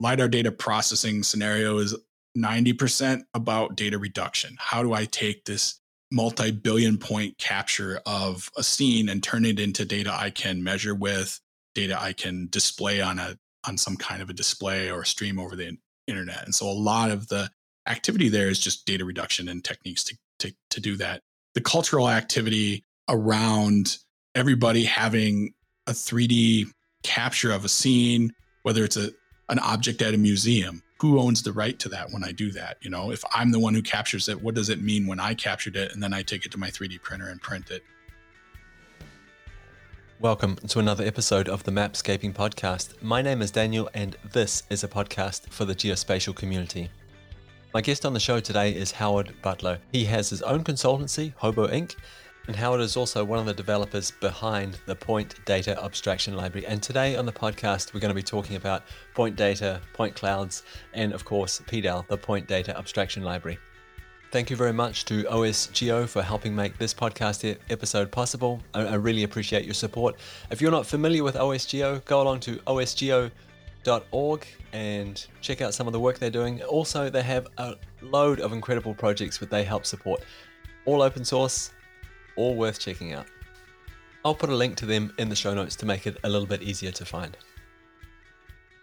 LiDAR data processing scenario is 90% about data reduction. How do I take this multi billion point capture of a scene and turn it into data I can measure with, data I can display on a on some kind of a display or stream over the internet. And so a lot of the activity there is just data reduction and techniques to, to, to do that. The cultural activity around everybody having a 3D capture of a scene, whether it's a an object at a museum, who owns the right to that when I do that? You know, if I'm the one who captures it, what does it mean when I captured it and then I take it to my 3D printer and print it? Welcome to another episode of the Mapscaping Podcast. My name is Daniel, and this is a podcast for the geospatial community. My guest on the show today is Howard Butler. He has his own consultancy, Hobu Inc., and Howard is also one of the developers behind the Point Data Abstraction Library. And today on the podcast, we're going to be talking about Point Data, Point Clouds, and of course, PDAL, the Point Data Abstraction Library. Thank you very much to OSGeo for helping make this podcast episode possible. I, really appreciate your support. If you're not familiar with OSGeo, go along to osgeo.org and check out some of the work they're doing. Also, they have a load of incredible projects that they help support. All open source, all worth checking out. I'll put a link to them in the show notes to make it a little bit easier to find.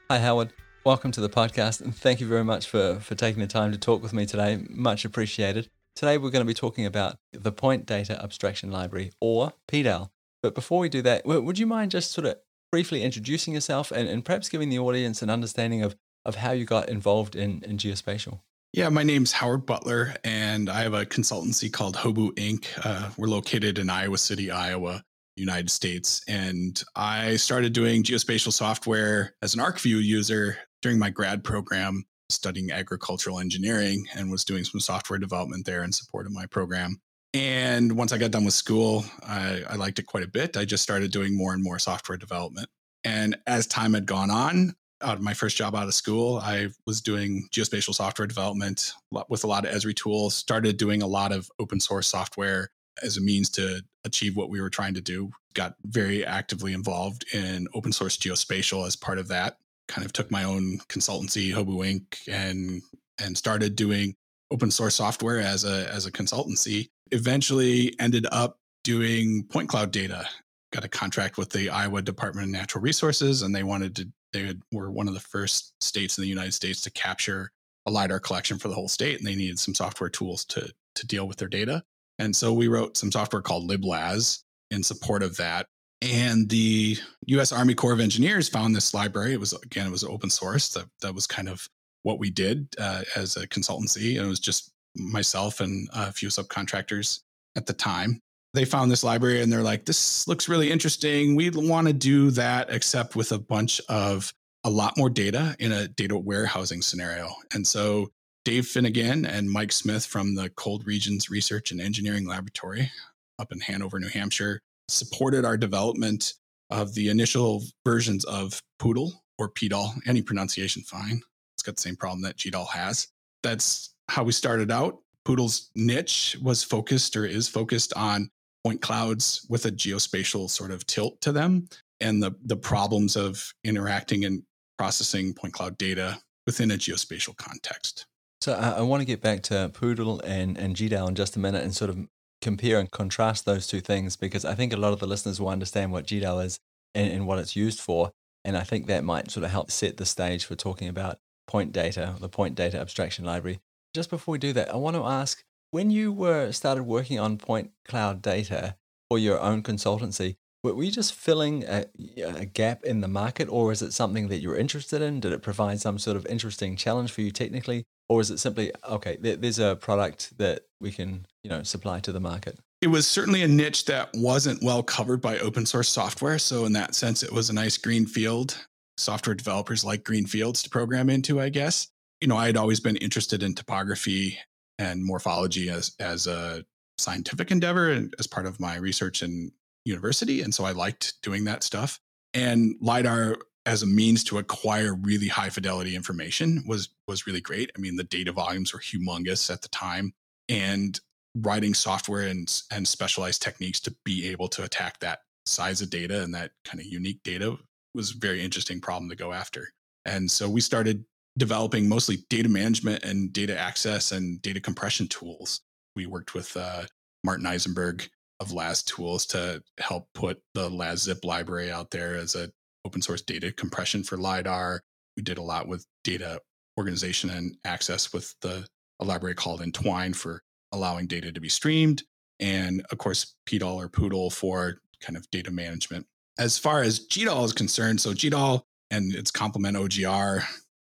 Hi, Howard. Welcome to the podcast, and thank you very much for, for taking the time to talk with me today. Much appreciated. Today, we're going to be talking about the Point Data Abstraction Library, or PDAL. But before we do that, would you mind just sort of briefly introducing yourself and, and perhaps giving the audience an understanding of, of how you got involved in, in geospatial? Yeah, my name's Howard Butler, and I have a consultancy called Hobu Inc. Uh, we're located in Iowa City, Iowa, United States. And I started doing geospatial software as an ArcView user during my grad program, studying agricultural engineering, and was doing some software development there in support of my program. And once I got done with school, I, I liked it quite a bit. I just started doing more and more software development. And as time had gone on, out of my first job out of school, I was doing geospatial software development with a lot of Esri tools, started doing a lot of open source software as a means to achieve what we were trying to do. Got very actively involved in open source geospatial as part of that. Kind of took my own consultancy, Hobu Inc., and and started doing open source software as a as a consultancy. Eventually ended up doing point cloud data. Got a contract with the Iowa Department of Natural Resources, and they wanted to they were one of the first states in the United States to capture a LiDAR collection for the whole state, and they needed some software tools to, to deal with their data. And so we wrote some software called LibLAS in support of that. And the US Army Corps of Engineers found this library. It was, again, it was open source. That, that was kind of what we did uh, as a consultancy. And it was just myself and a few subcontractors at the time they found this library and they're like, this looks really interesting. We want to do that, except with a bunch of a lot more data in a data warehousing scenario. And so Dave Finnegan and Mike Smith from the Cold Regions Research and Engineering Laboratory up in Hanover, New Hampshire, supported our development of the initial versions of Poodle or PDAL, any pronunciation fine. It's got the same problem that GDAL has. That's how we started out. Poodle's niche was focused or is focused on point clouds with a geospatial sort of tilt to them and the, the problems of interacting and processing point cloud data within a geospatial context. So uh, I, I want to get back to Poodle and, and GDAL in just a minute and sort of compare and contrast those two things because I think a lot of the listeners will understand what GDAL is and, and what it's used for. And I think that might sort of help set the stage for talking about point data, the point data abstraction library. Just before we do that, I want to ask when you were started working on point cloud data for your own consultancy, were you just filling a, a, gap in the market, or is it something that you're interested in? Did it provide some sort of interesting challenge for you technically, or is it simply okay? There's a product that we can you know supply to the market. It was certainly a niche that wasn't well covered by open source software. So in that sense, it was a nice green field. Software developers like green fields to program into, I guess. You know, I had always been interested in topography and morphology as as a scientific endeavor and as part of my research in university and so i liked doing that stuff. And lidar as a means to acquire really high fidelity information was was really great. I mean the data volumes were humongous at the time and writing software and and specialized techniques to be able to attack that size of data and that kind of unique data was a very interesting problem to go after. And so we started developing mostly data management and data access and data compression tools. We worked with uh, Martin Isenburg of LAStools to help put the LASzip library out there as a open source data compression for LiDAR. We did a lot with data organization and access with the a library called Entwine for allowing data to be streamed. And of course, PDAL or Poodle for kind of data management. As far as GDAL is concerned, so GDAL and its complement OGR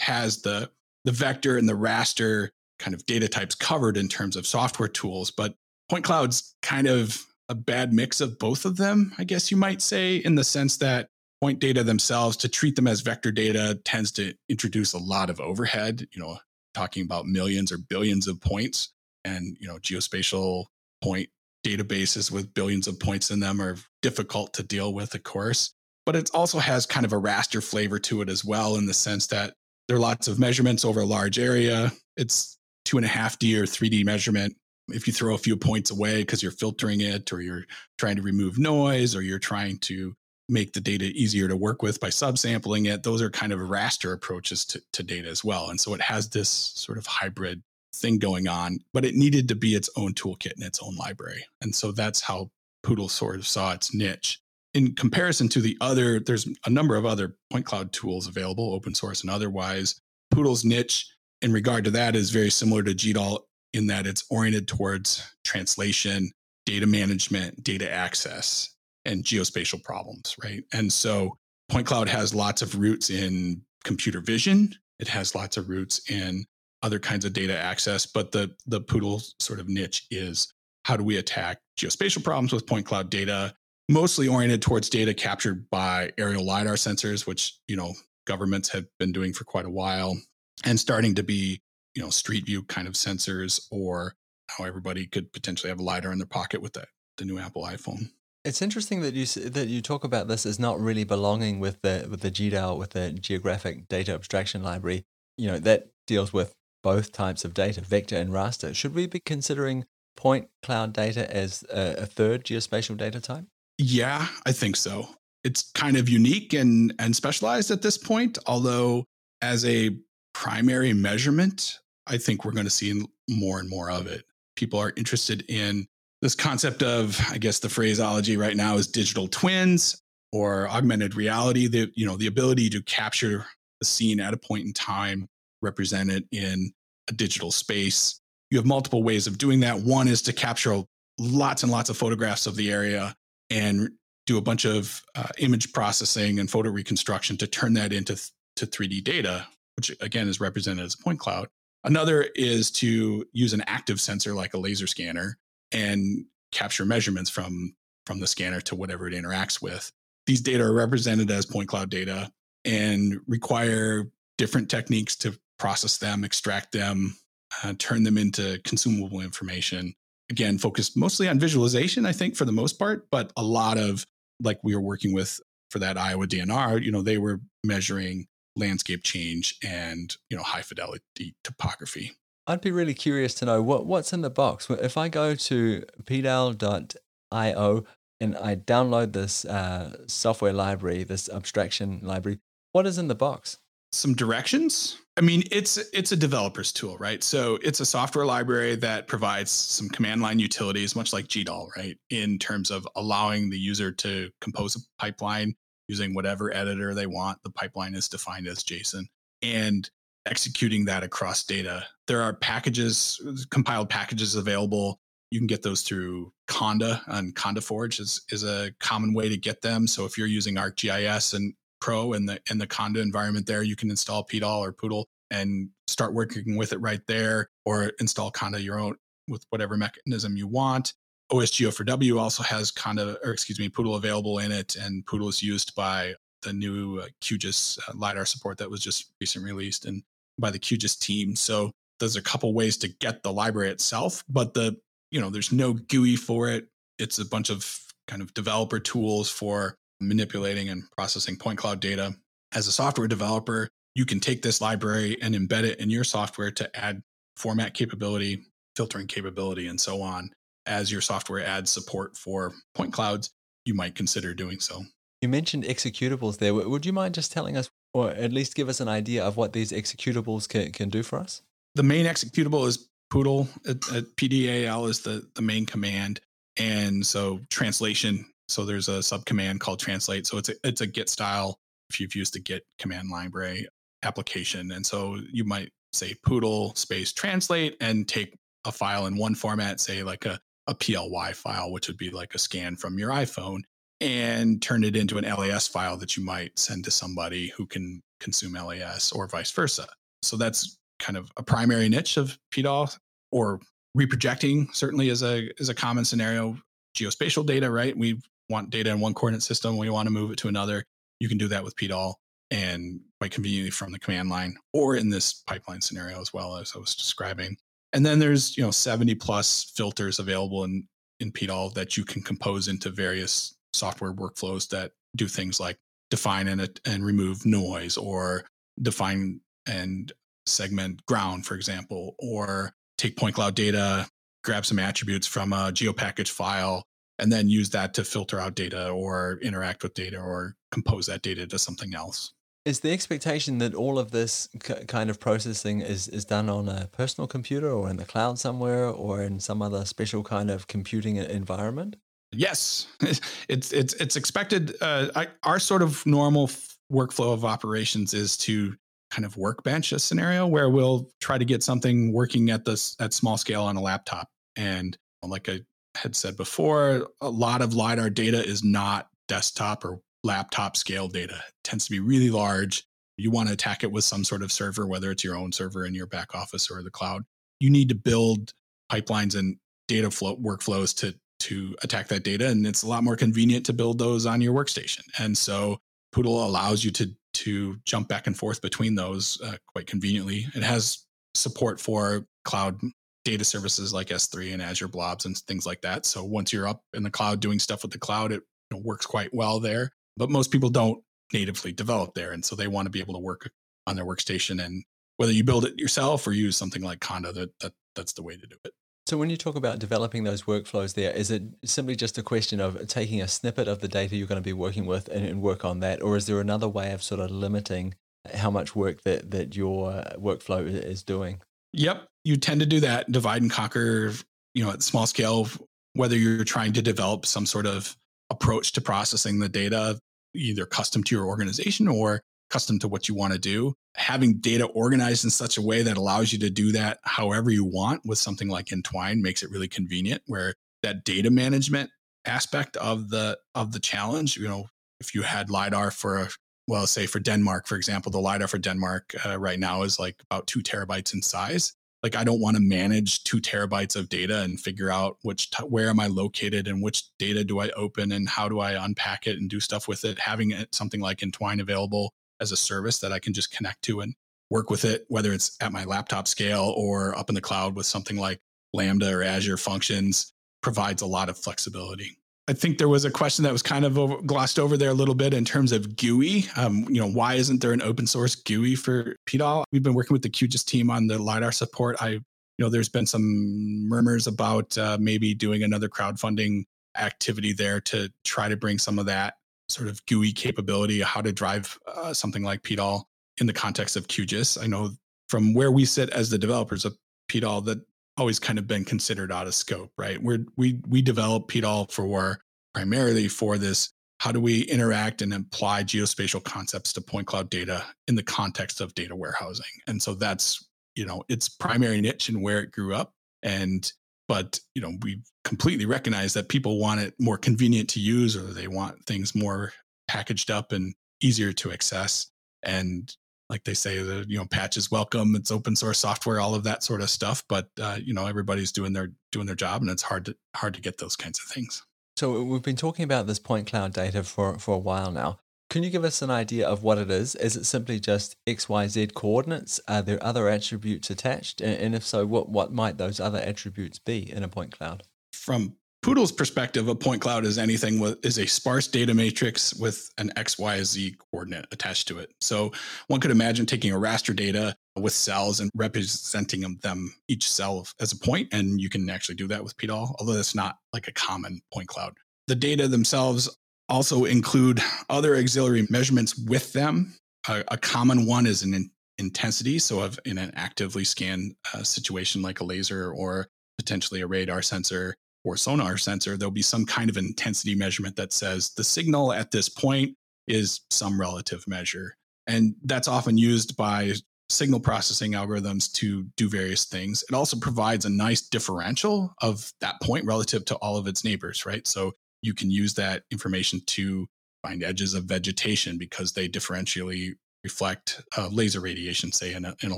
has the the vector and the raster kind of data types covered in terms of software tools, but Point Cloud's kind of a bad mix of both of them, I guess you might say, in the sense that point data themselves to treat them as vector data tends to introduce a lot of overhead, you know, talking about millions or billions of points and, you know, geospatial point databases with billions of points in them are difficult to deal with, of course. But it also has kind of a raster flavor to it as well, in the sense that there are lots of measurements over a large area. It's two and a half D or 3D measurement. If you throw a few points away because you're filtering it, or you're trying to remove noise, or you're trying to make the data easier to work with by subsampling it, those are kind of raster approaches to, to data as well. And so it has this sort of hybrid thing going on, but it needed to be its own toolkit and its own library. And so that's how Poodle sort of saw its niche in comparison to the other, there's a number of other point cloud tools available, open source and otherwise. Poodle's niche in regard to that is very similar to GDAL in that it's oriented towards translation, data management, data access, and geospatial problems, right? And so Point Cloud has lots of roots in computer vision. It has lots of roots in other kinds of data access, but the the Poodle sort of niche is how do we attack geospatial problems with point cloud data mostly oriented towards data captured by aerial lidar sensors which you know governments have been doing for quite a while and starting to be you know street view kind of sensors or how everybody could potentially have a lidar in their pocket with the, the new apple iphone it's interesting that you that you talk about this as not really belonging with the with the GDAL with the geographic data abstraction library. You know that deals with both types of data, vector and raster. Should we be considering point cloud data as a, a third geospatial data type? Yeah, I think so. It's kind of unique and and specialized at this point, although as a primary measurement, I think we're going to see more and more of it. People are interested in this concept of, I guess the phraseology right now is digital twins or augmented reality, the you know, the ability to capture a scene at a point in time, represent it in a digital space. You have multiple ways of doing that. One is to capture lots and lots of photographs of the area and do a bunch of uh, image processing and photo reconstruction to turn that into th- to 3D data, which again is represented as a point cloud. Another is to use an active sensor like a laser scanner and capture measurements from from the scanner to whatever it interacts with. These data are represented as point cloud data and require different techniques to process them, extract them, uh, turn them into consumable information again focused mostly on visualization i think for the most part but a lot of like we were working with for that iowa dnr you know they were measuring landscape change and you know high fidelity topography. I'd be really curious to know what what's in the box? If i go to pdal.io and i download this uh, software library this abstraction library what is in the box? Some directions I mean, it's it's a developer's tool, right? So it's a software library that provides some command line utilities, much like GDAL, right? In terms of allowing the user to compose a pipeline using whatever editor they want. The pipeline is defined as JSON and executing that across data. There are packages, compiled packages available. You can get those through Conda and Conda Forge is, is a common way to get them. So if you're using ArcGIS and Pro in the in the Conda environment there, you can install PDAL or Poodle and start working with it right there, or install Conda your own with whatever mechanism you want. OSGeo4W also has Conda, or excuse me, Poodle available in it, and Poodle is used by the new uh, QGIS uh, lidar support that was just recently released and by the QGIS team. So there's a couple ways to get the library itself, but the you know there's no GUI for it. It's a bunch of kind of developer tools for manipulating and processing point cloud data. As a software developer, you can take this library and embed it in your software to add format capability, filtering capability, and so on. As your software adds support for point clouds, you might consider doing so. You mentioned executables there. Would you mind just telling us Or at least give us an idea of what these executables can, can do for us? The main executable is Poodle. At, at PDAL is the, the main command. And so translation. So there's a subcommand called translate. So it's a, it's a Git style if you've used the Git command library application. And so you might say poodle space translate and take a file in one format, say like a, a PLY file, which would be like a scan from your iPhone, and turn it into an LAS file that you might send to somebody who can consume LAS or vice versa. So that's kind of a primary niche of PDAL or reprojecting certainly is a is a common scenario. Geospatial data, right? We want data in one coordinate system, we want to move it to another. You can do that with PDAL and quite conveniently from the command line or in this pipeline scenario as well as I was describing. And then there's, you know, 70 plus filters available in, in PDAL that you can compose into various software workflows that do things like define and, and remove noise or define and segment ground, for example, or take point cloud data, grab some attributes from a geopackage file, and then use that to filter out data or interact with data or compose that data to something else. Is the expectation that all of this kind of processing is, is done on a personal computer or in the cloud somewhere or in some other special kind of computing environment? Yes, it's it's it's expected. Uh, I, our sort of normal f- workflow of operations is to kind of workbench a scenario where we'll try to get something working at this at small scale on a laptop. And like I had said before, a lot of lidar data is not desktop or laptop scale data. It tends to be really large. You want to attack it with some sort of server, whether it's your own server in your back office or the cloud. You need to build pipelines and data flow workflows to to attack that data, and it's a lot more convenient to build those on your workstation. And so Poodle allows you to to jump back and forth between those uh, quite conveniently. It has support for cloud data services like S3 and Azure Blobs and things like that. So once you're up in the cloud doing stuff with the cloud, it you know, works quite well there but most people don't natively develop there. And so they want to be able to work on their workstation. And whether you build it yourself or use something like Conda, that, that that's the way to do it. So when you talk about developing those workflows there, is it simply just a question of taking a snippet of the data you're going to be working with and, and work on that? Or is there another way of sort of limiting how much work that, that your workflow is doing? Yep. You tend to do that, divide and conquer, you know, at small scale, whether you're trying to develop some sort of approach to processing the data either custom to your organization or custom to what you want to do. Having data organized in such a way that allows you to do that however you want with something like Entwine makes it really convenient where that data management aspect of the of the challenge, you know, if you had lidar for a well, say for Denmark, for example, the lidar for Denmark uh, right now is like about two terabytes in size like i don't want to manage two terabytes of data and figure out which t- where am i located and which data do i open and how do i unpack it and do stuff with it having it something like entwine available as a service that i can just connect to and work with it whether it's at my laptop scale or up in the cloud with something like lambda or azure functions provides a lot of flexibility I think there was a question that was kind of over, glossed over there a little bit in terms of GUI. Um, you know, why isn't there an open source GUI for PDAL? We've been working with the QGIS team on the LiDAR support. I, you know, there's been some murmurs about uh, maybe doing another crowdfunding activity there to try to bring some of that sort of GUI capability, how to drive uh, something like PDAL in the context of QGIS. I know from where we sit as the developers of PDAL that always kind of been considered out of scope, right? We're, we we develop PDAL for primarily for this. How do we interact and apply geospatial concepts to point cloud data in the context of data warehousing? And so that's you know its primary niche and where it grew up. And but you know we completely recognize that people want it more convenient to use, or they want things more packaged up and easier to access. And like they say the you know patches welcome it's open source software all of that sort of stuff but uh, you know everybody's doing their doing their job and it's hard to hard to get those kinds of things. So we've been talking about this point cloud data for for a while now. Can you give us an idea of what it is? Is it simply just xyz coordinates? Are there other attributes attached? And if so what what might those other attributes be in a point cloud? From Poodle's perspective, a point cloud is anything with is a sparse data matrix with an X, Y, Z coordinate attached to it. So one could imagine taking a raster data with cells and representing them each cell as a point, and you can actually do that with PDAL, although that's not like a common point cloud. The data themselves also include other auxiliary measurements with them. A, a common one is an in, intensity. So, of in an actively scanned uh, situation like a laser or potentially a radar sensor or sonar sensor, there'll be some kind of intensity measurement that says the signal at this point is some relative measure. And that's often used by signal processing algorithms to do various things. It also provides a nice differential of that point relative to all of its neighbors, right? So you can use that information to find edges of vegetation because they differentially reflect uh, laser radiation, say in a, in a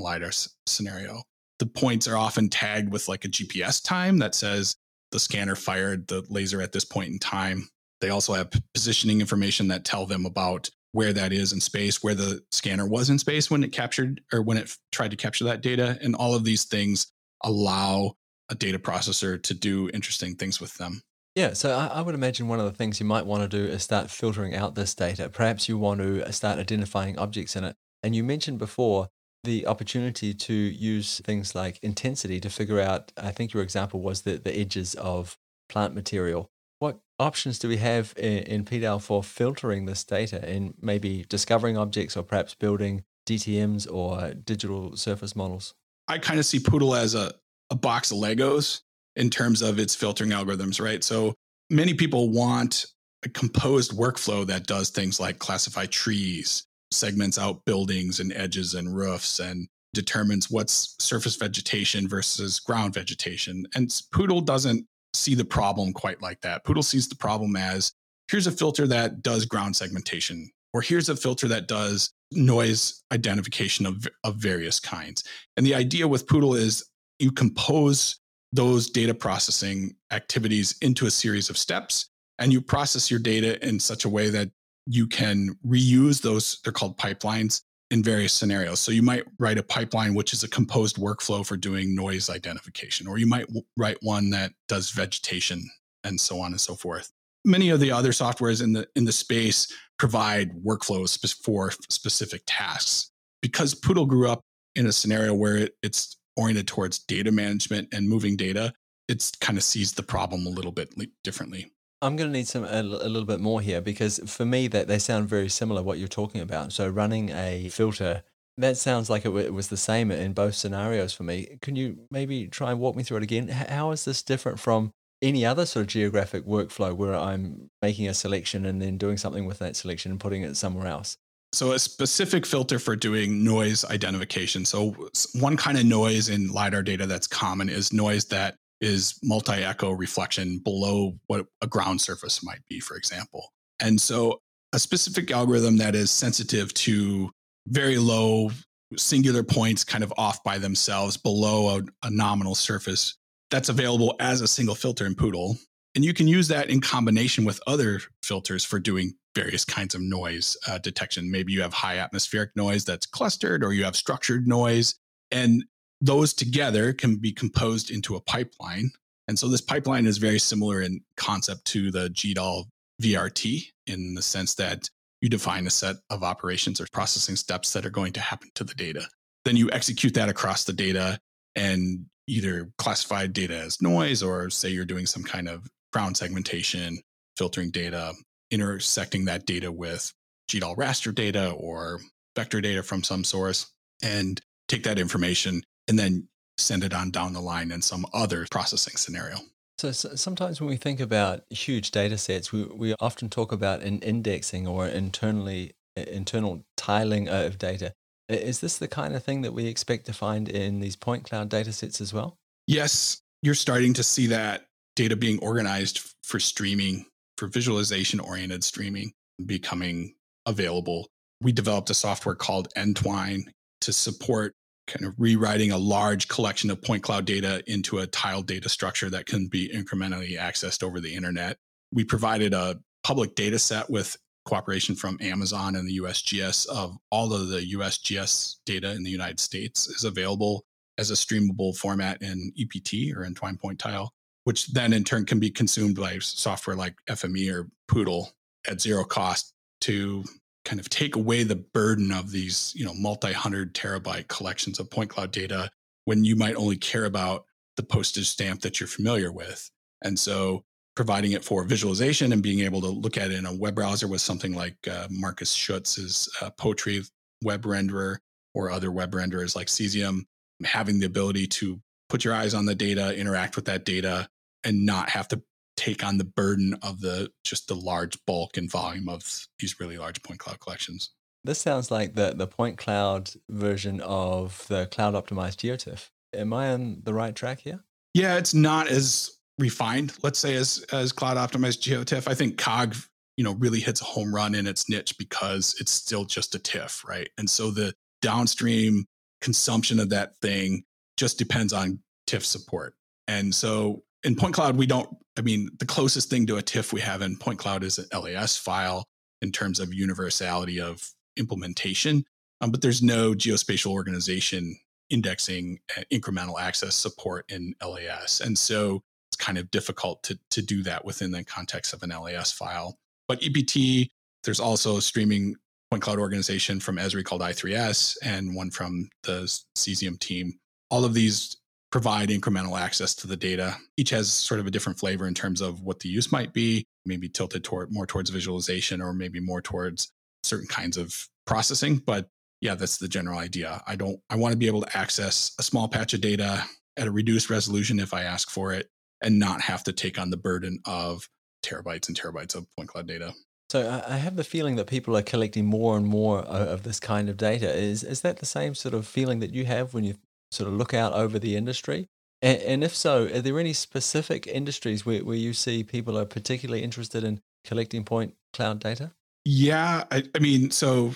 LiDAR s- scenario. The points are often tagged with like a GPS time that says the scanner fired the laser at this point in time. They also have positioning information that tell them about where that is in space, where the scanner was in space when it captured or when it tried to capture that data. And all of these things allow a data processor to do interesting things with them. Yeah, so I, would imagine one of the things you might want to do is start filtering out this data. Perhaps you want to start identifying objects in it. And you mentioned before the opportunity to use things like intensity to figure out, I think your example was the, the edges of plant material. What options do we have in, in PDAL for filtering this data and maybe discovering objects or perhaps building DTMs or digital surface models? I kind of see Poodle as a, a box of Legos in terms of its filtering algorithms, right? So many people want a composed workflow that does things like classify trees, segments out buildings and edges and roofs, and determines what's surface vegetation versus ground vegetation. And Poodle doesn't see the problem quite like that. Poodle sees the problem as here's a filter that does ground segmentation, or here's a filter that does noise identification of, of various kinds. And the idea with Poodle is you compose those data processing activities into a series of steps and you process your data in such a way that you can reuse those they're called pipelines in various scenarios. So you might write a pipeline which is a composed workflow for doing noise identification, or you might w- write one that does vegetation and so on and so forth. Many of the other softwares in the in the space provide workflows for specific tasks. Because Poodle grew up in a scenario where it, it's oriented towards data management and moving data, it's kind of sees the problem a little bit differently. I'm going to need some a, a, little bit more here because for me that they sound very similar what you're talking about. So running a filter that sounds like it, it was the same in both scenarios for me. Can you maybe try and walk me through it again? How is this different from any other sort of geographic workflow where I'm making a selection and then doing something with that selection and putting it somewhere else? So, a specific filter for doing noise identification. So, one kind of noise in LiDAR data that's common is noise that is multi echo reflection below what a ground surface might be, for example. And so a specific algorithm that is sensitive to very low singular points kind of off by themselves below a, a nominal surface that's available as a single filter in Poodle. And you can use that in combination with other filters for doing various kinds of noise uh, detection. Maybe you have high atmospheric noise that's clustered, or you have structured noise. And those together can be composed into a pipeline. And so this pipeline is very similar in concept to the GDAL VRT in the sense that you define a set of operations or processing steps that are going to happen to the data. Then you execute that across the data and either classify data as noise or say you're doing some kind of ground segmentation, filtering data, intersecting that data with GDAL raster data or vector data from some source, and take that information and then send it on down the line in some other processing scenario. So, so, sometimes when we think about huge data sets, we, we often talk about an indexing or internally internal tiling of data. Is this the kind of thing that we expect to find in these point cloud data sets as well? Yes, you're starting to see that data being organized for streaming, for visualization oriented streaming becoming available. We developed a software called Entwine to support kind of rewriting a large collection of point cloud data into a tiled data structure that can be incrementally accessed over the internet. We provided a public data set with cooperation from Amazon and the USGS of all of the USGS data in the United States is available as a streamable format in EPT or Entwine Point Tile, which then in turn can be consumed by software like FME or Poodle at zero cost to kind of take away the burden of these, you know, multi-hundred terabyte collections of point cloud data when you might only care about the postage stamp that you're familiar with. And so providing it for visualization and being able to look at it in a web browser with something like uh, Markus Schütz's uh, Potree web renderer or other web renderers like Cesium, having the ability to put your eyes on the data, interact with that data, and not have to take on the burden of the just the large bulk and volume of these really large point cloud collections. This sounds like the the point cloud version of the cloud optimized GeoTIFF. Am I on the right track here? Yeah, it's not as refined, let's say, as as cloud optimized GeoTIFF. I think COG, you know, really hits a home run in its niche because it's still just a TIFF, right? And so the downstream consumption of that thing just depends on TIFF support. And so in Point Cloud, we don't, I mean, the closest thing to a TIFF we have in Point Cloud is an LAS file in terms of universality of implementation. Um, but there's no geospatial organization indexing incremental access support in LAS. And so it's kind of difficult to, to do that within the context of an LAS file. But EPT, there's also a streaming point cloud organization from Esri called i3S and one from the Cesium team. All of these provide incremental access to the data. Each has sort of a different flavor in terms of what the use might be, maybe tilted toward more towards visualization or maybe more towards certain kinds of processing. But yeah, that's the general idea. I don't I want to be able to access a small patch of data at a reduced resolution if I ask for it and not have to take on the burden of terabytes and terabytes of point cloud data. So I have the feeling that people are collecting more and more of this kind of data. Is is that the same sort of feeling that you have when you sort of look out over the industry? And, and if so, are there any specific industries where, where you see people are particularly interested in collecting point cloud data? Yeah, I, I mean, so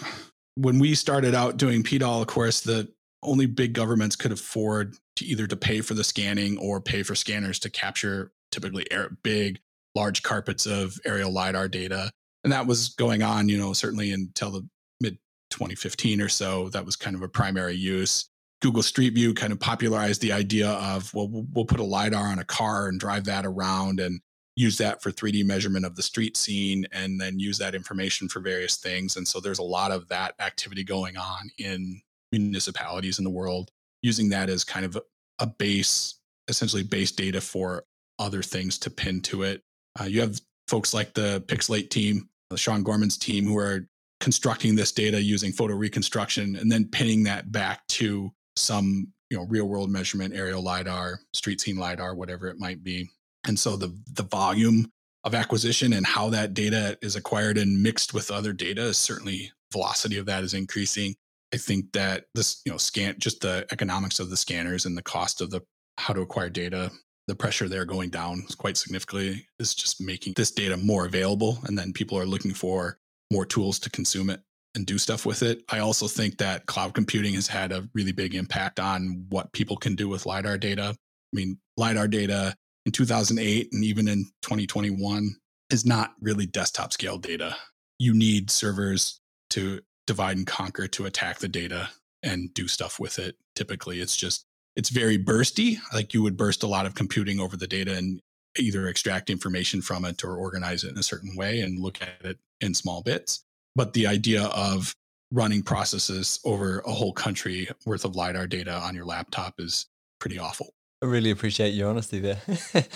when we started out doing PDAL, of course, the only big governments could afford to either to pay for the scanning or pay for scanners to capture typically air, big, large carpets of aerial lidar data, and that was going on, you know, certainly until the mid 2015 or so. That was kind of a primary use. Google Street View kind of popularized the idea of, well, we'll put a LiDAR on a car and drive that around and use that for 3D measurement of the street scene and then use that information for various things. And so there's a lot of that activity going on in municipalities in the world, using that as kind of a, base, essentially base data for other things to pin to it. Uh, you have folks like the Pixel8 team, the Sean Gorman's team, who are constructing this data using photo reconstruction and then pinning that back to some you know real world measurement aerial lidar street scene lidar whatever it might be. And so the the volume of acquisition and how that data is acquired and mixed with other data is certainly velocity of that is increasing. I think that this you know scan just the economics of the scanners and the cost of the how to acquire data the pressure there going down quite significantly is just making this data more available and then people are looking for more tools to consume it and do stuff with it. I also think that cloud computing has had a really big impact on what people can do with LiDAR data. I mean, LiDAR data in 2008 and even in 2021 is not really desktop scale data. You need servers to divide and conquer to attack the data and do stuff with it. Typically, it's just, it's very bursty. Like you would burst a lot of computing over the data and either extract information from it or organize it in a certain way and look at it in small bits. But the idea of running processes over a whole country worth of LiDAR data on your laptop is pretty awful. I really appreciate your honesty there.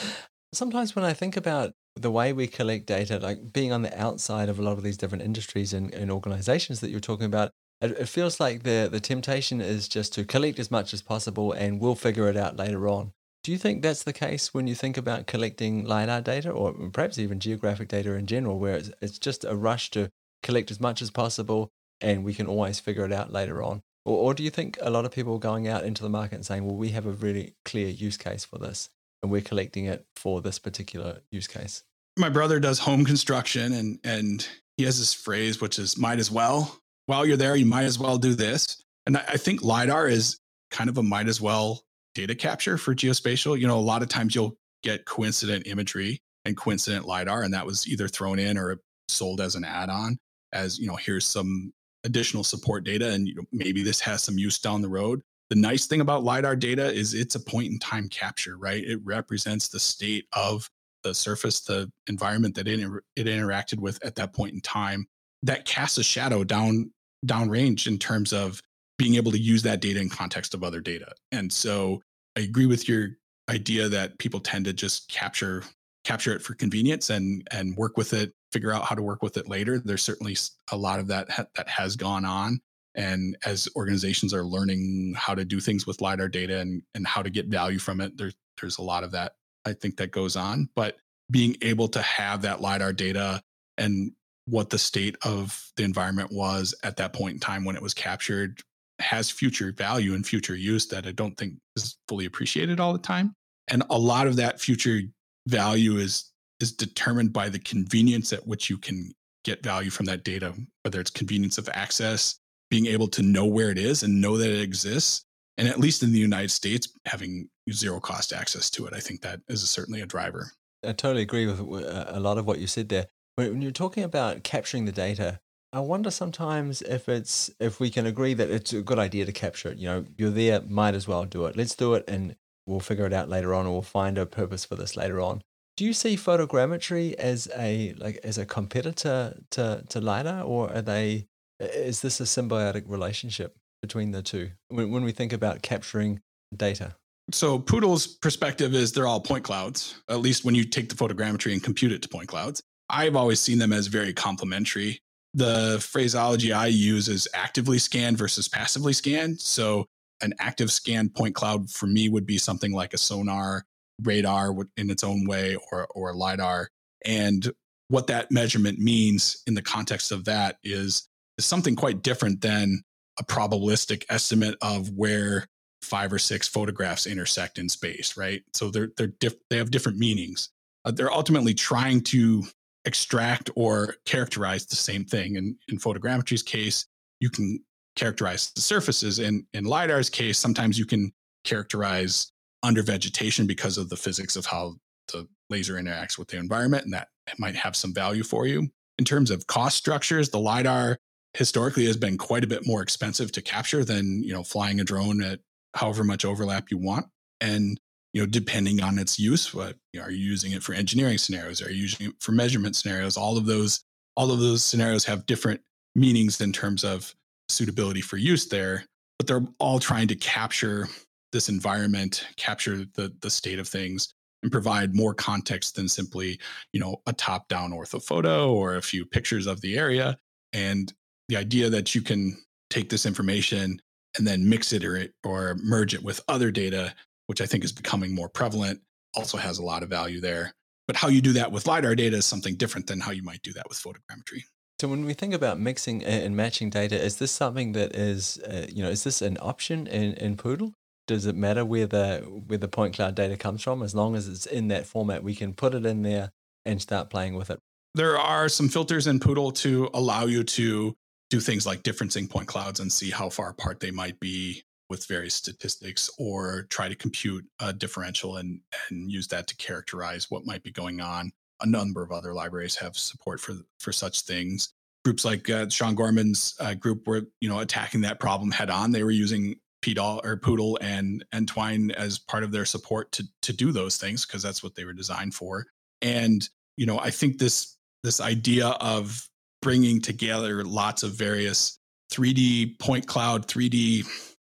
Sometimes when I think about the way we collect data, like being on the outside of a lot of these different industries and, and organizations that you're talking about, it, feels like the, the temptation is just to collect as much as possible and we'll figure it out later on. Do you think that's the case when you think about collecting LiDAR data or perhaps even geographic data in general, where it's, it's just a rush to collect as much as possible, and we can always figure it out later on? Or, or do you think a lot of people are going out into the market and saying, well, we have a really clear use case for this, and we're collecting it for this particular use case? My brother does home construction, and and he has this phrase which is "might as well." While you're there, you might as well do this. And I, I think lidar is kind of a might as well data capture for geospatial. You know, a lot of times you'll get coincident imagery and coincident lidar, and that was either thrown in or sold as an add-on as you know here's some additional support data and you know, maybe this has some use down the road. The nice thing about lidar data is it's a point in time capture right? It represents the state of the surface the environment that it, it interacted with at that point in time. That casts a shadow down downrange in terms of being able to use that data in context of other data. And so i agree with your idea that people tend to just capture capture it for convenience and and work with it figure out how to work with it later there's certainly a lot of that ha- that has gone on And as organizations are learning how to do things with LiDAR data and, and how to get value from it, there, there's a lot of that I think that goes on. But being able to have that LiDAR data and what the state of the environment was at that point in time when it was captured has future value and future use that I don't think is fully appreciated all the time. And a lot of that future value is is determined by the convenience at which you can get value from that data, whether it's convenience of access, being able to know where it is and know that it exists. And at least in the United States, having zero cost access to it, I think that is certainly a driver. I totally agree with a lot of what you said there. When you're talking about capturing the data, I wonder sometimes if it's if we can agree that it's a good idea to capture it. You know, you're there, might as well do it. Let's do it, and we'll figure it out later on, or we'll find a purpose for this later on. Do you see photogrammetry as a like as a competitor to to lidar, or are they? Is this a symbiotic relationship between the two when when we think about capturing data? So Poodle's perspective is they're all point clouds. At least when you take the photogrammetry and compute it to point clouds. I've always seen them as very complementary the phraseology I use is actively scanned versus passively scanned. So an active scan point cloud for me would be something like a sonar, radar in its own way, or or lidar. And what that measurement means in the context of that is, is something quite different than a probabilistic estimate of where five or six photographs intersect in space, right? So they're they're diff- they have different meanings. Uh, they're ultimately trying to extract or characterize the same thing. And in photogrammetry's case, you can characterize the surfaces. In in LiDAR's case, sometimes you can characterize under vegetation because of the physics of how the laser interacts with the environment, and that might have some value for you. In terms of cost structures, the LiDAR historically has been quite a bit more expensive to capture than you know flying a drone at however much overlap you want. And you know, depending on its use, what you know, are you using it for engineering scenarios? Are you using it for measurement scenarios? All of those, all of those scenarios have different meanings in terms of suitability for use there, but they're all trying to capture this environment, capture the the state of things, and provide more context than simply, you know, a top-down orthophoto or a few pictures of the area. And the idea that you can take this information and then mix it or, or merge it with other data which I think is becoming more prevalent, also has a lot of value there. But how you do that with LiDAR data is something different than how you might do that with photogrammetry. So when we think about mixing and matching data, is this something that is, uh, you know, is this an option in, in Poodle? Does it matter where the where the point cloud data comes from? As long as it's in that format, we can put it in there and start playing with it. There are some filters in Poodle to allow you to do things like differencing point clouds and see how far apart they might be with various statistics or try to compute a differential and, and use that to characterize what might be going on. A number of other libraries have support for, for such things. Groups like uh, Sean Gorman's uh, group were, you know, attacking that problem head on. They were using PDAL or Poodle and and Twine as part of their support to to do those things because that's what they were designed for. And you know, I think this this idea of bringing together lots of various 3D point cloud, 3D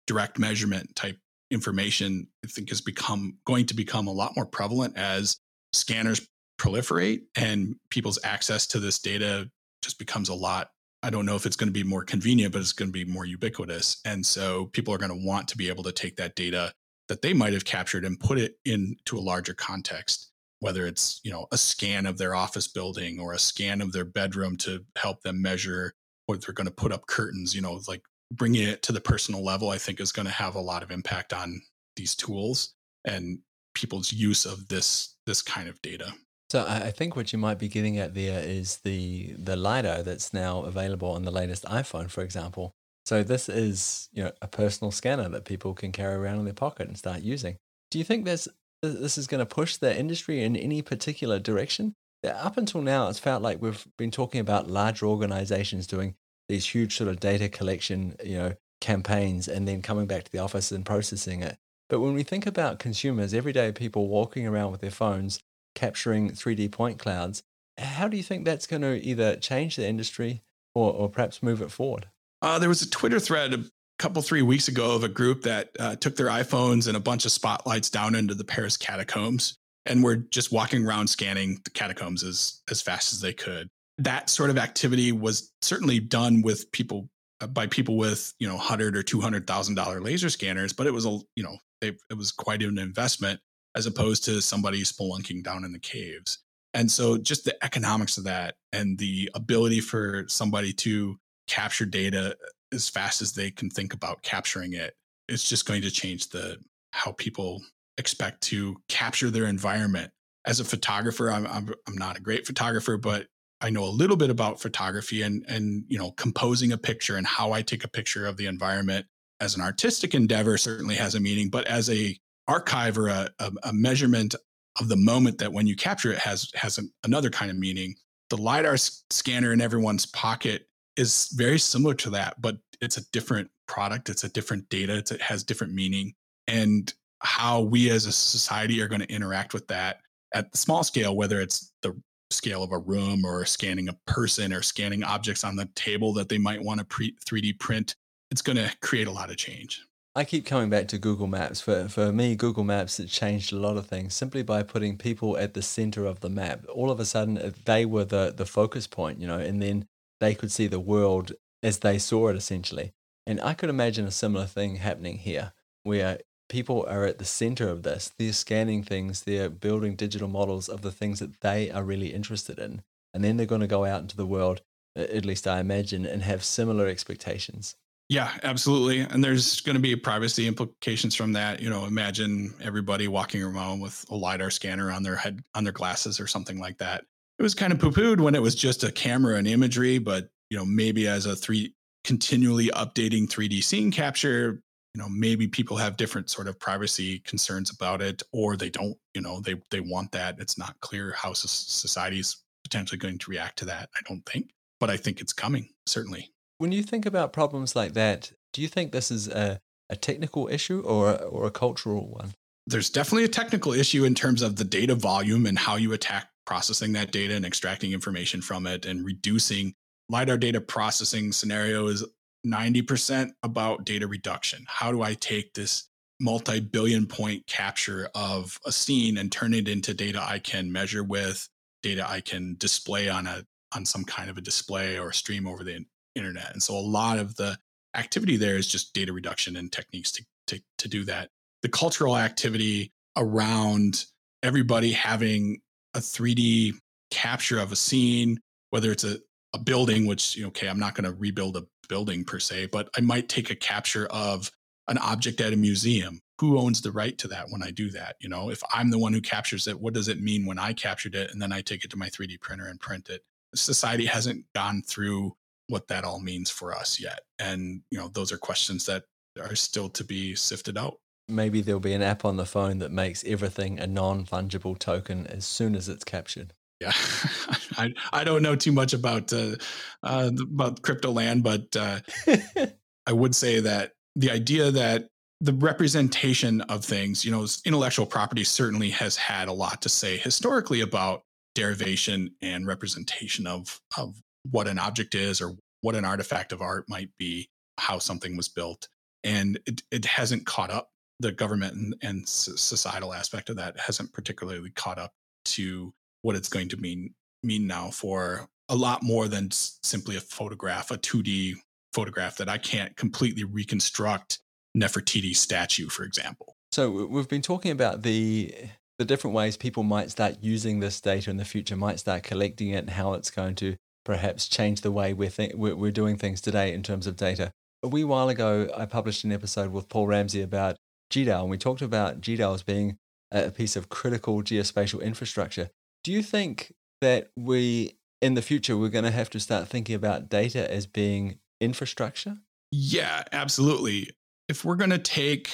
direct measurement type information, I think has become going to become a lot more prevalent as scanners proliferate and people's access to this data just becomes a lot. I don't know if it's going to be more convenient, but it's going to be more ubiquitous. And so people are going to want to be able to take that data that they might have captured and put it into a larger context whether it's you know a scan of their office building or a scan of their bedroom to help them measure or they're going to put up curtains you know like bringing it to the personal level, I think is going to have a lot of impact on these tools and people's use of this this kind of data. So I think what you might be getting at there is the the lidar that's now available on the latest iPhone, for example. So this is you know a personal scanner that people can carry around in their pocket and start using. Do you think this this is going to push the industry in any particular direction? Up until now, it's felt like we've been talking about large organizations doing these huge sort of data collection, you know, campaigns and then coming back to the office and processing it. But when we think about consumers, everyday people walking around with their phones, capturing 3D point clouds, how do you think that's going to either change the industry or, or perhaps move it forward? Uh, there was a Twitter thread a couple, three weeks ago of a group that uh, took their iPhones and a bunch of spotlights down into the Paris catacombs and were just walking around scanning the catacombs as, as fast as they could that sort of activity was certainly done with people uh, by people with you know hundred or two hundred thousand dollar laser scanners, but it was a you know it, it was quite an investment as opposed to somebody spelunking down in the caves. And so just the economics of that and the ability for somebody to capture data uh, as fast as they can think about capturing it, it's just going to change the how people expect to capture their environment. As a photographer, I'm, I'm, I'm not a great photographer, but I know a little bit about photography and and you know composing a picture and how I take a picture of the environment as an artistic endeavor certainly has a meaning, but as a archive or a, a, a measurement of the moment that when you capture it has has an, another kind of meaning. The lidar scanner in everyone's pocket is very similar to that, but it's a different product. It's a different data. It's, it has different meaning, and how we as a society are going to interact with that at the small scale, whether it's the scale of a room or scanning a person or scanning objects on the table that they might want to pre- 3D print, it's going to create a lot of change. I keep coming back to Google Maps. For for me, Google Maps it changed a lot of things simply by putting people at the center of the map. All of a sudden, they were the the focus point, you know, and then they could see the world as they saw it essentially. And I could imagine a similar thing happening here, where people are at the center of this. They're scanning things, they're building digital models of the things that they are really interested in. And then they're going to go out into the world, at least I imagine, and have similar expectations. Yeah, absolutely. And there's going to be privacy implications from that. You know, imagine everybody walking around with a LiDAR scanner on their head, on their glasses or something like that. It was kind of poo pooed when it was just a camera and imagery, but, you know, maybe as a three continually updating 3D scene capture, you know maybe people have different sort of privacy concerns about it or they don't you know they they want that it's not clear how society is potentially going to react to that i don't think but i think it's coming certainly when you think about problems like that do you think this is a, a technical issue or or a cultural one there's definitely a technical issue in terms of the data volume and how you attack processing that data and extracting information from it and reducing lidar data processing scenario is 90% about data reduction. How do I take this multi billion point capture of a scene and turn it into data I can measure with, data I can display on a on some kind of a display or stream over the internet. And so a lot of the activity there is just data reduction and techniques to, to, to do that. The cultural activity around everybody having a 3D capture of a scene, whether it's a, a building, which, okay, I'm not going to rebuild a building per se, but I might take a capture of an object at a museum. Who owns the right to that when I do that? You know, if I'm the one who captures it, what does it mean when I captured it and then I take it to my 3D printer and print it? Society hasn't gone through what that all means for us yet. And, you know, those are questions that are still to be sifted out. Maybe there'll be an app on the phone that makes everything a non fungible token as soon as it's captured yeah I, I don't know too much about uh, uh, about crypto land but uh, i would say that the idea that the representation of things you know intellectual property certainly has had a lot to say historically about derivation and representation of of what an object is or what an artifact of art might be how something was built and it, it hasn't caught up the government and, and societal aspect of that hasn't particularly caught up to what it's going to mean mean now for a lot more than simply a photograph, a 2D photograph that I can't completely reconstruct Nefertiti statue, for example. So we've been talking about the the different ways people might start using this data in the future, might start collecting it, and how it's going to perhaps change the way we're, th- we're doing things today in terms of data. A wee while ago, I published an episode with Paul Ramsey about GDAL, and we talked about GDAL as being a piece of critical geospatial infrastructure. Do you think that we, in the future, we're going to have to start thinking about data as being infrastructure? Yeah, absolutely. If we're going to take,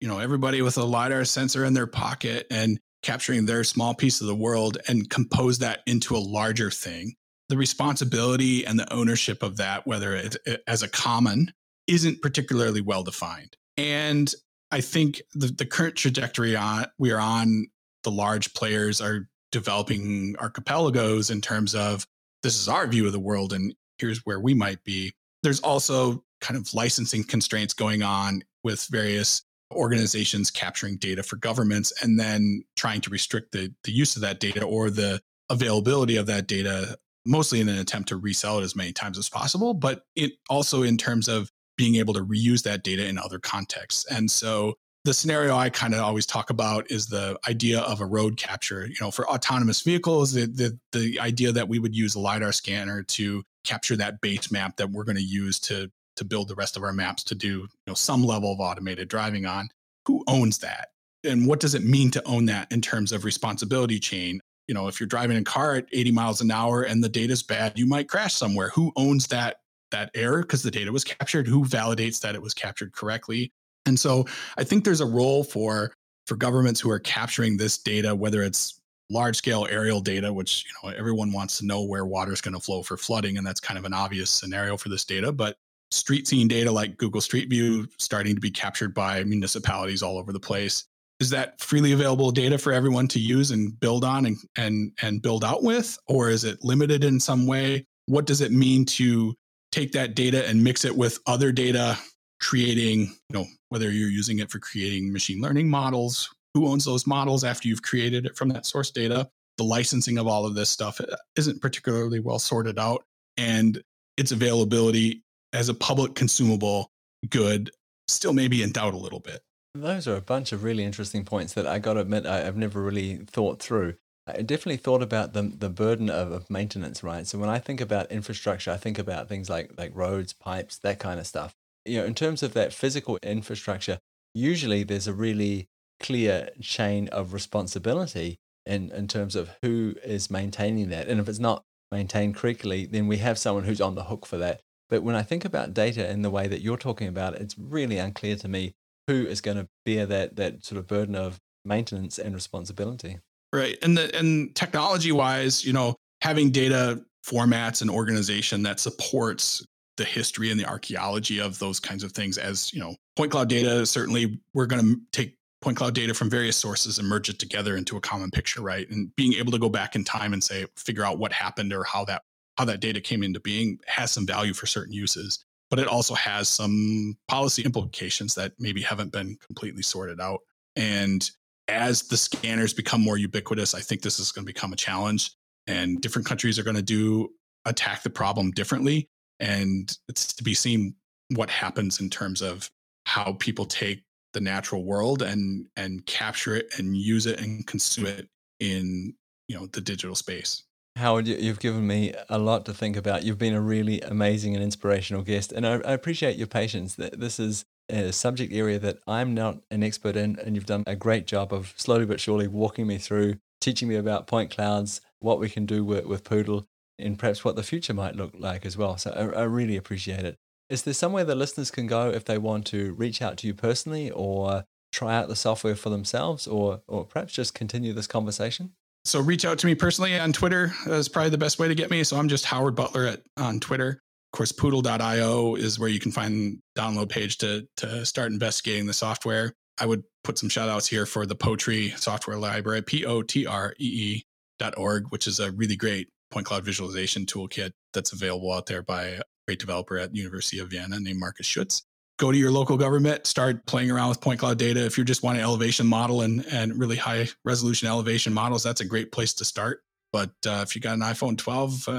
you know, everybody with a LiDAR sensor in their pocket and capturing their small piece of the world and compose that into a larger thing, the responsibility and the ownership of that, whether it, it as a common, isn't particularly well defined. And I think the, the current trajectory on we are on, the large players are developing archipelagos in terms of this is our view of the world and here's where we might be. There's also kind of licensing constraints going on with various organizations capturing data for governments and then trying to restrict the, the use of that data or the availability of that data mostly in an attempt to resell it as many times as possible, but it also in terms of being able to reuse that data in other contexts. And so the scenario I kind of always talk about is the idea of a road capture. You know, for autonomous vehicles, the, the, the idea that we would use a LiDAR scanner to capture that base map that we're going to use to to build the rest of our maps to do you know some level of automated driving on. Who owns that? And what does it mean to own that in terms of responsibility chain? You know, if you're driving a car at 80 miles an hour and the data's bad, you might crash somewhere. Who owns that that error because the data was captured? Who validates that it was captured correctly? And so I think there's a role for for governments who are capturing this data, whether it's large scale aerial data, which you know everyone wants to know where water is going to flow for flooding, and that's kind of an obvious scenario for this data. But street scene data like Google Street View starting to be captured by municipalities all over the place. Is that freely available data for everyone to use and build on and and and build out with, or is it limited in some way? What does it mean to take that data and mix it with other data creating, you know, whether you're using it for creating machine learning models, who owns those models after you've created it from that source data. The licensing of all of this stuff isn't particularly well sorted out. And its availability as a public consumable good still maybe in doubt a little bit. Those are a bunch of really interesting points that I got to admit I, have never really thought through. I definitely thought about the the burden of, of maintenance, right? So when I think about infrastructure, I think about things like like roads, pipes, that kind of stuff you know, in terms of that physical infrastructure, usually there's a really clear chain of responsibility in, in terms of who is maintaining that. And if it's not maintained correctly, then we have someone who's on the hook for that. But when I think about data in the way that you're talking about, it's really unclear to me who is going to bear that that sort of burden of maintenance and responsibility. Right. And the and technology wise, you know, having data formats and organization that supports the history and the archaeology of those kinds of things as you know point cloud data certainly we're going to take point cloud data from various sources and merge it together into a common picture right and being able to go back in time and say figure out what happened or how that how that data came into being has some value for certain uses but it also has some policy implications that maybe haven't been completely sorted out. And as the scanners become more ubiquitous i think this is going to become a challenge and different countries are going to do attack the problem differently. And it's to be seen what happens in terms of how people take the natural world and and capture it and use it and consume it in you know the digital space Howard, you've given me a lot to think about. You've been a really amazing and inspirational guest, and I, I, appreciate your patience. This is a subject area that I'm not an expert in, and you've done a great job of slowly but surely walking me through, teaching me about point clouds, what we can do with, with PDAL, and perhaps what the future might look like as well. So I, I really appreciate it. Is there somewhere the listeners can go if they want to reach out to you personally or try out the software for themselves or, or perhaps just continue this conversation? So reach out to me personally on Twitter is probably the best way to get me. So I'm just Howard Butler at, on Twitter. Of course, pdal.io is where you can find download page to, to start investigating the software. I would put some shout outs here for the Potree software library, P O T R E E dot org, which is a really great point cloud visualization toolkit that's available out there by a great developer at University of Vienna named Markus Schütz. Go to your local government, start playing around with point cloud data. If you're just want an elevation model and, and really high resolution elevation models, that's a great place to start. But uh, if you got an iPhone 12, uh,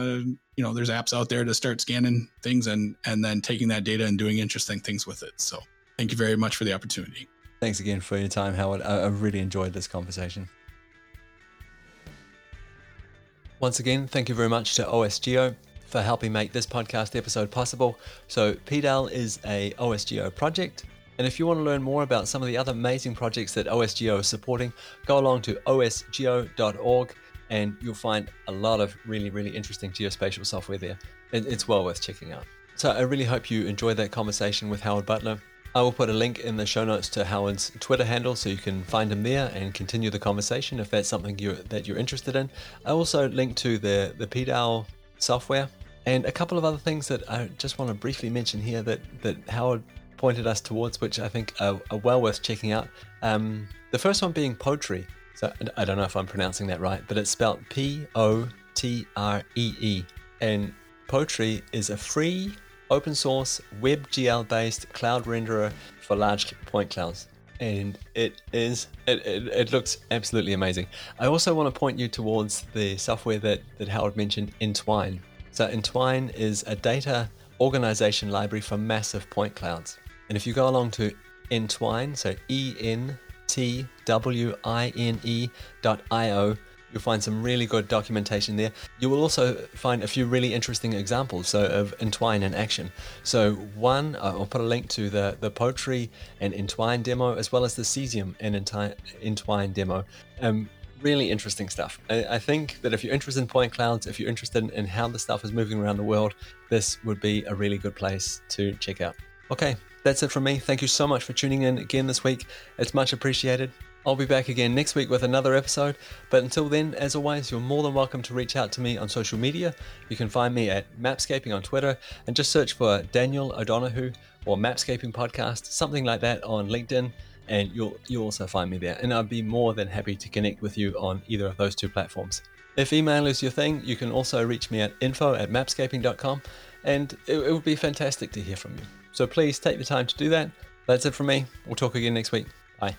you know there's apps out there to start scanning things and and then taking that data and doing interesting things with it. So thank you very much for the opportunity. Thanks again for your time, Howard. I, I really enjoyed this conversation. Once again, thank you very much to OSGeo for helping make this podcast episode possible. So, PDAL is a OSGeo project. And if you want to learn more about some of the other amazing projects that OSGeo is supporting, go along to osgeo.org and you'll find a lot of really, really interesting geospatial software there. It's well worth checking out. So I really hope you enjoyed that conversation with Howard Butler. I will put a link in the show notes to Howard's Twitter handle so you can find him there and continue the conversation if that's something you that you're interested in. I also link to the the PDAL software and a couple of other things that I just want to briefly mention here that that Howard pointed us towards, which I think are, are well worth checking out. Um, the first one being Potree. So I don't know if I'm pronouncing that right, but it's spelled P O T R E E. And Potree is a free open source WebGL based cloud renderer for large point clouds. and it is it, it, it, looks absolutely amazing. I also want to point you towards the software that, that Howard mentioned, Entwine. So Entwine is a data organization library for massive point clouds. And if you go along to Entwine, so E N T W I N E dot I O, You'll find some really good documentation there. You will also find a few really interesting examples so of Entwine in action. So one, uh, I'll put a link to the, the Potree and Entwine demo, as well as the Cesium and Entwine demo. Um, really interesting stuff. I, I, think that if you're interested in point clouds, if you're interested in, how the stuff is moving around the world, this would be a really good place to check out. Okay, that's it from me. Thank you so much for tuning in again this week. It's much appreciated. I'll be back again next week with another episode. But until then, as always, you're more than welcome to reach out to me on social media. You can find me at Mapscaping on Twitter and just search for Daniel O'Donohue or Mapscaping Podcast, something like that on LinkedIn, and you'll you'll also find me there. And I'd be more than happy to connect with you on either of those two platforms. If email is your thing, you can also reach me at info at mapscaping.com, and it, it would be fantastic to hear from you. So please take the time to do that. That's it from me. We'll talk again next week. Bye.